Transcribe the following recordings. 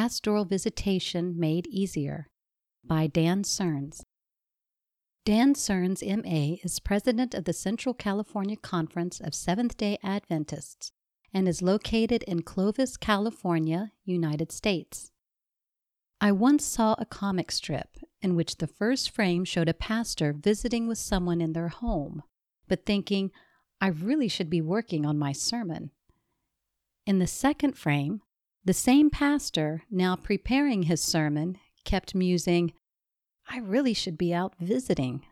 Pastoral Visitation Made Easier by Dan Serns. Dan Serns, M.A., is president of the Central California Conference of Seventh day Adventists and is located in Clovis, California, United States. I once saw a comic strip in which the first frame showed a pastor visiting with someone in their home, but thinking, I really should be working on my sermon. In the second frame, the same pastor, now preparing his sermon, kept musing, I really should be out visiting.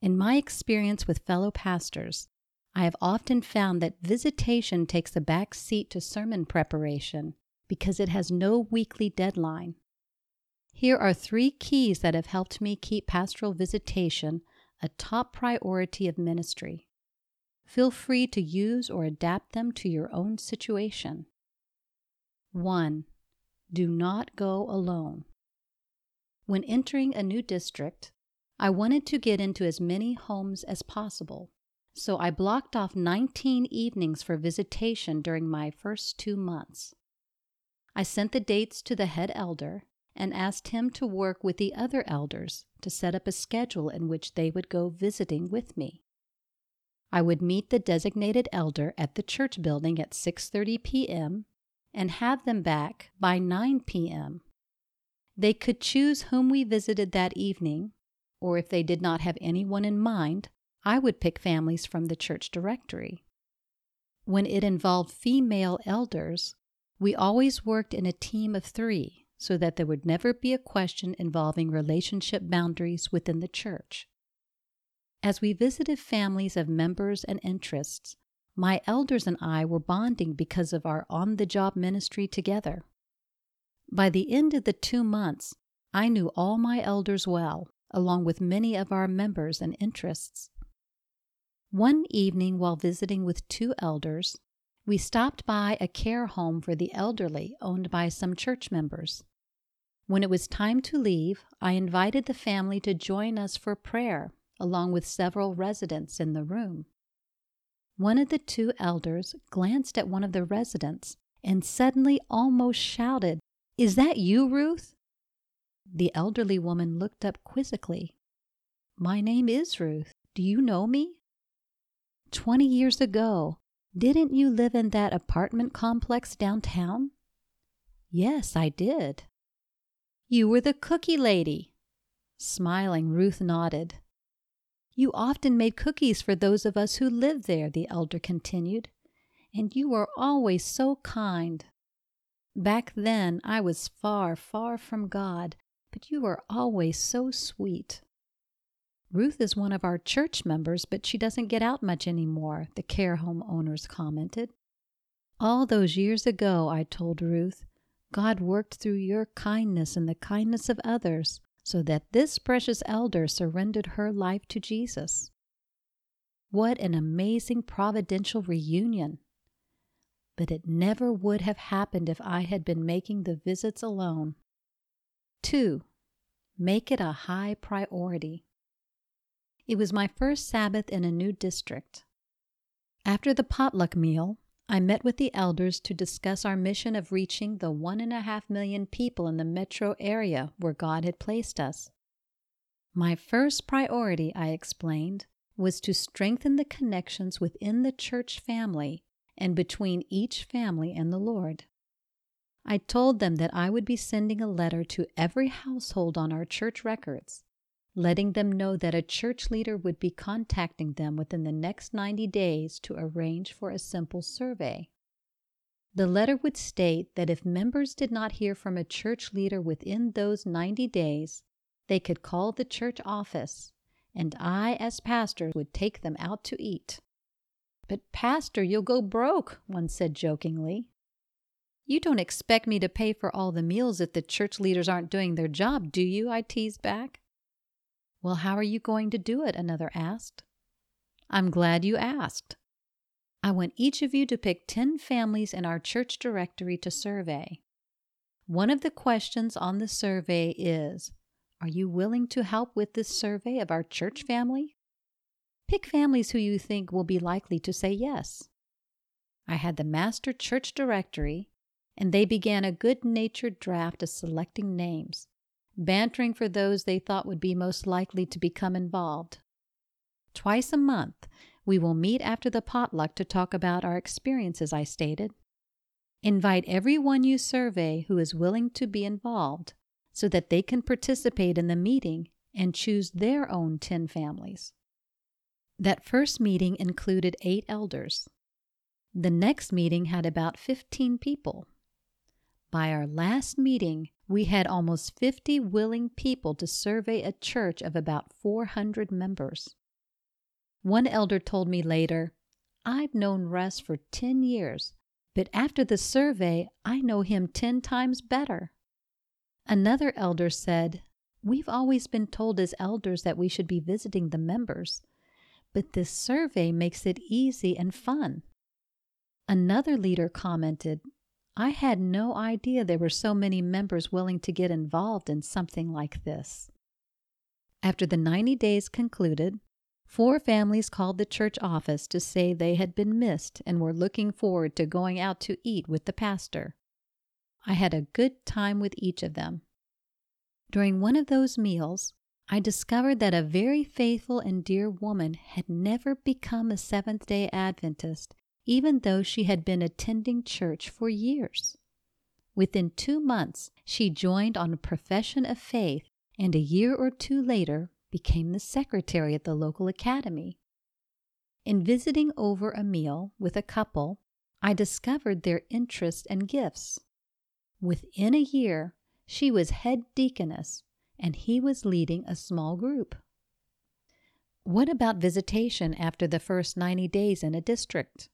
In my experience with fellow pastors, I have often found that visitation takes a back seat to sermon preparation because it has no weekly deadline. Here are three keys that have helped me keep pastoral visitation a top priority of ministry. Feel free to use or adapt them to your own situation. 1. Do not go alone. When entering a new district, I wanted to get into as many homes as possible, so I blocked off 19 evenings for visitation during my first two months. I sent the dates to the head elder and asked him to work with the other elders to set up a schedule in which they would go visiting with me. I would meet the designated elder at the church building at 6:30 p.m. and have them back by 9 p.m. They could choose whom we visited that evening, or if they did not have anyone in mind, I would pick families from the church directory. When it involved female elders, we always worked in a team of three so that there would never be a question involving relationship boundaries within the church. As we visited families of members and interests, my elders and I were bonding because of our on the job ministry together. By the end of the two months, I knew all my elders well, along with many of our members and interests. One evening, while visiting with two elders, we stopped by a care home for the elderly owned by some church members. When it was time to leave, I invited the family to join us for prayer, along with several residents in the room. One of the two elders glanced at one of the residents and suddenly almost shouted, is that you, Ruth? The elderly woman looked up quizzically. My name is Ruth. Do you know me? Twenty years ago, didn't you live in that apartment complex downtown? Yes, I did. You were the cookie lady. Smiling, Ruth nodded. You often made cookies for those of us who lived there, the elder continued, and you were always so kind. Back then, I was far, far from God, but you were always so sweet. Ruth is one of our church members, but she doesn't get out much anymore, the care home owners commented. All those years ago, I told Ruth, God worked through your kindness and the kindness of others so that this precious elder surrendered her life to Jesus. What an amazing providential reunion! but it never would have happened if I had been making the visits alone. 2. Make it a high priority. It was my first Sabbath in a new district. After the potluck meal, I met with the elders to discuss our mission of reaching the one and a half million people in the metro area where God had placed us. My first priority, I explained, was to strengthen the connections within the church family and between each family and the Lord. I told them that I would be sending a letter to every household on our church records, letting them know that a church leader would be contacting them within the next 90 days to arrange for a simple survey. The letter would state that if members did not hear from a church leader within those 90 days, they could call the church office, and I, as pastor, would take them out to eat. But, Pastor, you'll go broke, one said jokingly. You don't expect me to pay for all the meals if the church leaders aren't doing their job, do you? I teased back. Well, how are you going to do it? Another asked. I'm glad you asked. I want each of you to pick 10 families in our church directory to survey. One of the questions on the survey is Are you willing to help with this survey of our church family? Pick families who you think will be likely to say yes. I had the master church directory and they began a good natured draft of selecting names, bantering for those they thought would be most likely to become involved. Twice a month, we will meet after the potluck to talk about our experiences, I stated. Invite everyone you survey who is willing to be involved so that they can participate in the meeting and choose their own 10 families. That first meeting included eight elders. The next meeting had about 15 people. By our last meeting, we had almost 50 willing people to survey a church of about 400 members. One elder told me later, I've known Russ for 10 years, but after the survey, I know him 10 times better. Another elder said, We've always been told as elders that we should be visiting the members, but this survey makes it easy and fun. Another leader commented, I had no idea there were so many members willing to get involved in something like this. After the 90 days concluded, Four families called the church office to say they had been missed and were looking forward to going out to eat with the pastor. I had a good time with each of them. During one of those meals, I discovered that a very faithful and dear woman had never become a Seventh day Adventist, even though she had been attending church for years. Within two months, she joined on a profession of faith, and a year or two later became the secretary at the local academy. In visiting over a meal with a couple, I discovered their interests and gifts. Within a year, she was head deaconess and he was leading a small group. What about visitation after the first 90 days in a district?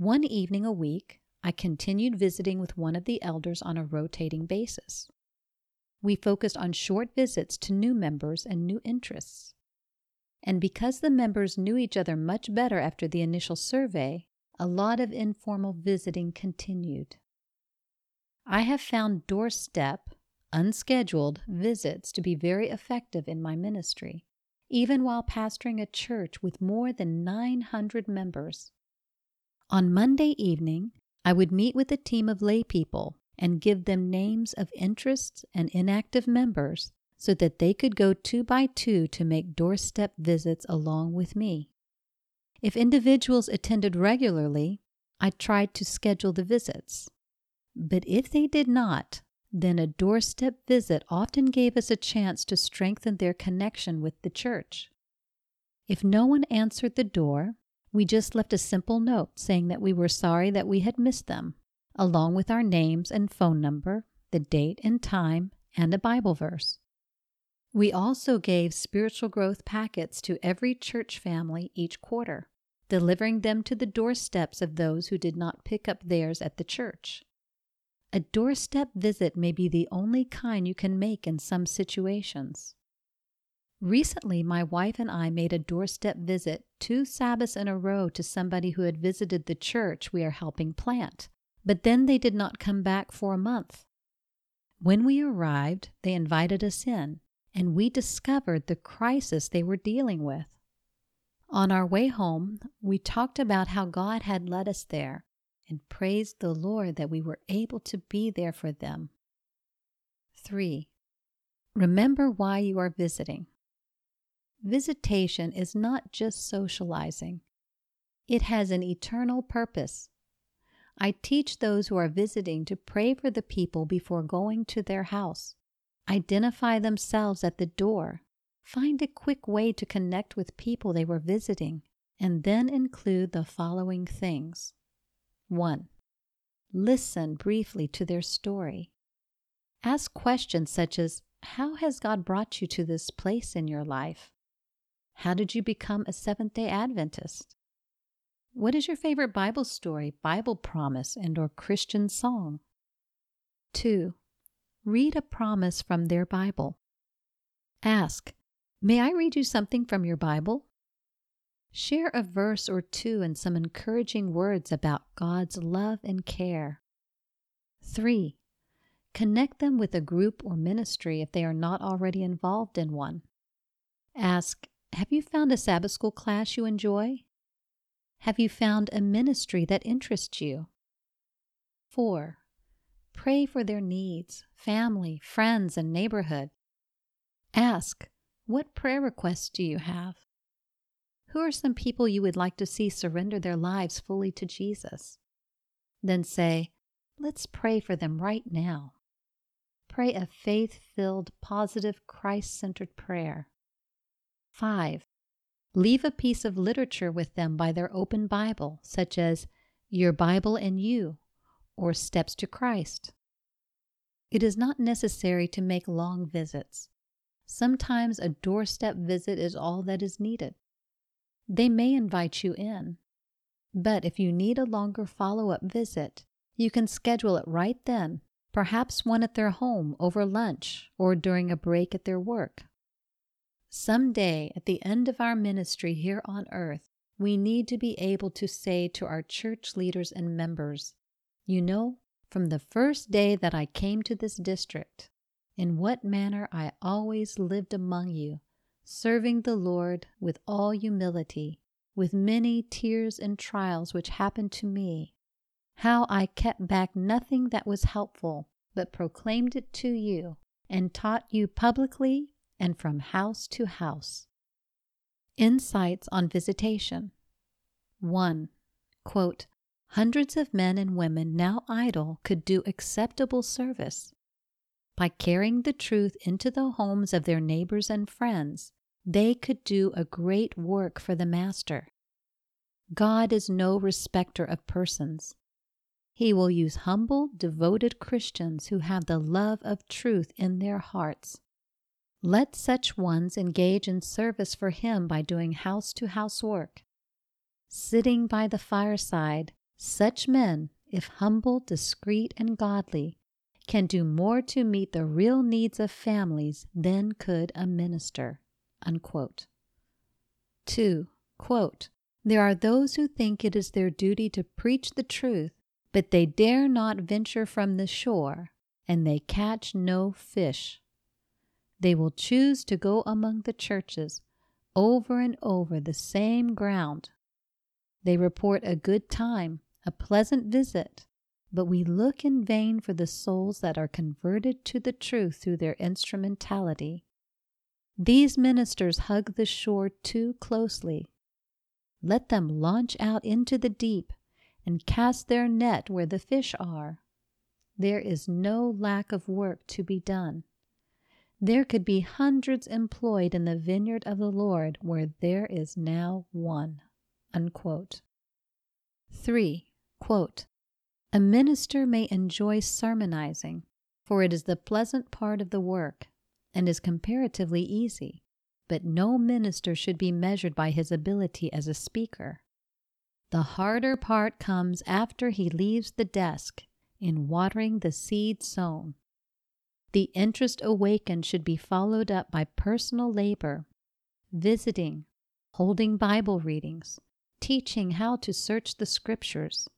One evening a week, I continued visiting with one of the elders on a rotating basis. We focused on short visits to new members and new interests. And because the members knew each other much better after the initial survey, a lot of informal visiting continued. I have found doorstep, unscheduled visits to be very effective in my ministry, even while pastoring a church with more than 900 members. On Monday evening, I would meet with a team of lay people and give them names of interests and inactive members so that they could go two by two to make doorstep visits along with me. If individuals attended regularly, I tried to schedule the visits. But if they did not, then a doorstep visit often gave us a chance to strengthen their connection with the church. If no one answered the door, we just left a simple note saying that we were sorry that we had missed them along with our names and phone number, the date and time, and a Bible verse. We also gave spiritual growth packets to every church family each quarter, delivering them to the doorsteps of those who did not pick up theirs at the church. A doorstep visit may be the only kind you can make in some situations. Recently, my wife and I made a doorstep visit two Sabbaths in a row to somebody who had visited the church we are helping plant but then they did not come back for a month. When we arrived, they invited us in, and we discovered the crisis they were dealing with. On our way home, we talked about how God had led us there and praised the Lord that we were able to be there for them. 3. Remember why you are visiting. Visitation is not just socializing, it has an eternal purpose I teach those who are visiting to pray for the people before going to their house. Identify themselves at the door. Find a quick way to connect with people they were visiting, and then include the following things 1. Listen briefly to their story. Ask questions such as How has God brought you to this place in your life? How did you become a Seventh day Adventist? What is your favorite Bible story, Bible promise, and or Christian song? 2. Read a promise from their Bible. Ask, May I read you something from your Bible? Share a verse or two and some encouraging words about God's love and care. 3. Connect them with a group or ministry if they are not already involved in one. Ask, Have you found a Sabbath school class you enjoy? Have you found a ministry that interests you? 4. Pray for their needs, family, friends, and neighborhood. Ask, What prayer requests do you have? Who are some people you would like to see surrender their lives fully to Jesus? Then say, Let's pray for them right now. Pray a faith filled, positive, Christ centered prayer. 5. Leave a piece of literature with them by their open Bible, such as Your Bible and You or Steps to Christ. It is not necessary to make long visits. Sometimes a doorstep visit is all that is needed. They may invite you in, but if you need a longer follow up visit, you can schedule it right then, perhaps one at their home over lunch or during a break at their work. Some day at the end of our ministry here on earth, we need to be able to say to our church leaders and members, You know, from the first day that I came to this district, in what manner I always lived among you, serving the Lord with all humility, with many tears and trials which happened to me, how I kept back nothing that was helpful, but proclaimed it to you, and taught you publicly and from house to house. Insights on Visitation 1. Quote, Hundreds of men and women now idle could do acceptable service. By carrying the truth into the homes of their neighbors and friends, they could do a great work for the Master. God is no respecter of persons. He will use humble, devoted Christians who have the love of truth in their hearts let such ones engage in service for Him by doing house to house work. Sitting by the fireside, such men, if humble, discreet, and godly, can do more to meet the real needs of families than could a minister. Unquote. 2. Quote, there are those who think it is their duty to preach the truth, but they dare not venture from the shore, and they catch no fish. They will choose to go among the churches over and over the same ground. They report a good time, a pleasant visit, but we look in vain for the souls that are converted to the truth through their instrumentality. These ministers hug the shore too closely. Let them launch out into the deep and cast their net where the fish are. There is no lack of work to be done. There could be hundreds employed in the vineyard of the Lord where there is now one. Unquote. 3. Quote, a minister may enjoy sermonizing, for it is the pleasant part of the work and is comparatively easy, but no minister should be measured by his ability as a speaker. The harder part comes after he leaves the desk in watering the seed sown the interest awakened should be followed up by personal labor, visiting, holding Bible readings, teaching how to search the scriptures,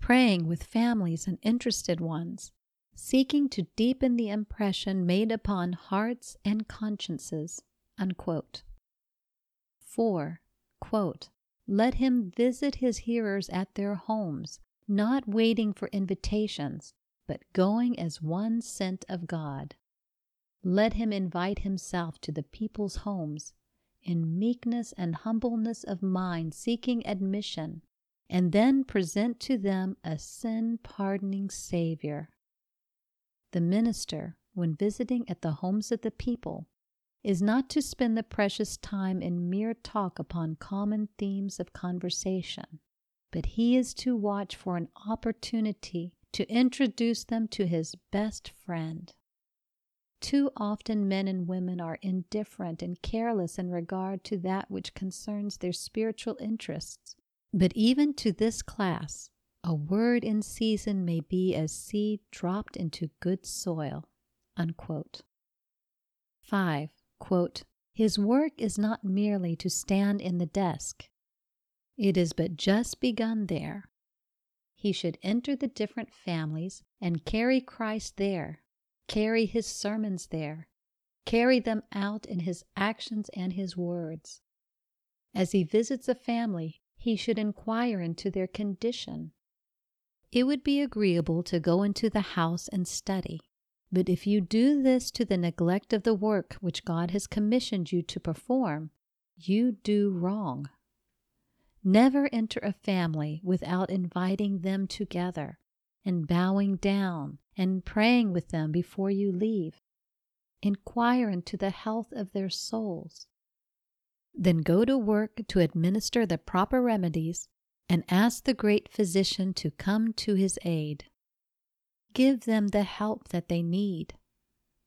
praying with families and interested ones, seeking to deepen the impression made upon hearts and consciences. Unquote. 4. Quote, Let him visit his hearers at their homes, not waiting for invitations, but going as one sent of God. Let him invite himself to the people's homes in meekness and humbleness of mind, seeking admission, and then present to them a sin pardoning Savior. The minister, when visiting at the homes of the people, is not to spend the precious time in mere talk upon common themes of conversation, but he is to watch for an opportunity to introduce them to his best friend. Too often, men and women are indifferent and careless in regard to that which concerns their spiritual interests. But even to this class, a word in season may be as seed dropped into good soil. Unquote. 5. Quote, His work is not merely to stand in the desk, it is but just begun there he should enter the different families and carry Christ there, carry his sermons there, carry them out in his actions and his words. As he visits a family, he should inquire into their condition. it would be agreeable to go into the house and study. But if you do this to the neglect of the work which God has commissioned you to perform, you do wrong. Never enter a family without inviting them together and bowing down and praying with them before you leave. Inquire into the health of their souls. Then go to work to administer the proper remedies and ask the great physician to come to his aid. Give them the help that they need.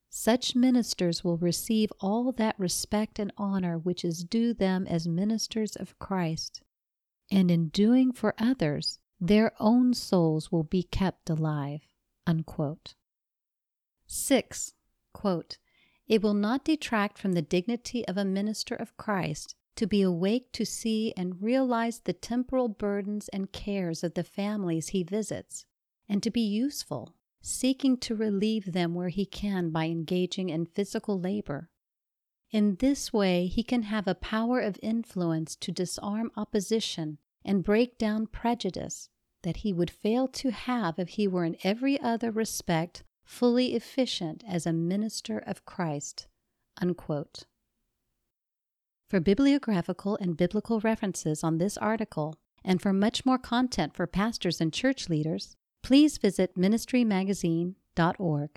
Such ministers will receive all that respect and honor which is due them as ministers of Christ, and in doing for others, their own souls will be kept alive. Unquote. 6. Quote, it will not detract from the dignity of a minister of Christ to be awake to see and realize the temporal burdens and cares of the families he visits, and to be useful, seeking to relieve them where he can by engaging in physical labor. In this way, he can have a power of influence to disarm opposition and break down prejudice that he would fail to have if he were in every other respect fully efficient as a minister of Christ. Unquote. For bibliographical and biblical references on this article, and for much more content for pastors and church leaders, please visit ministrymagazine.org.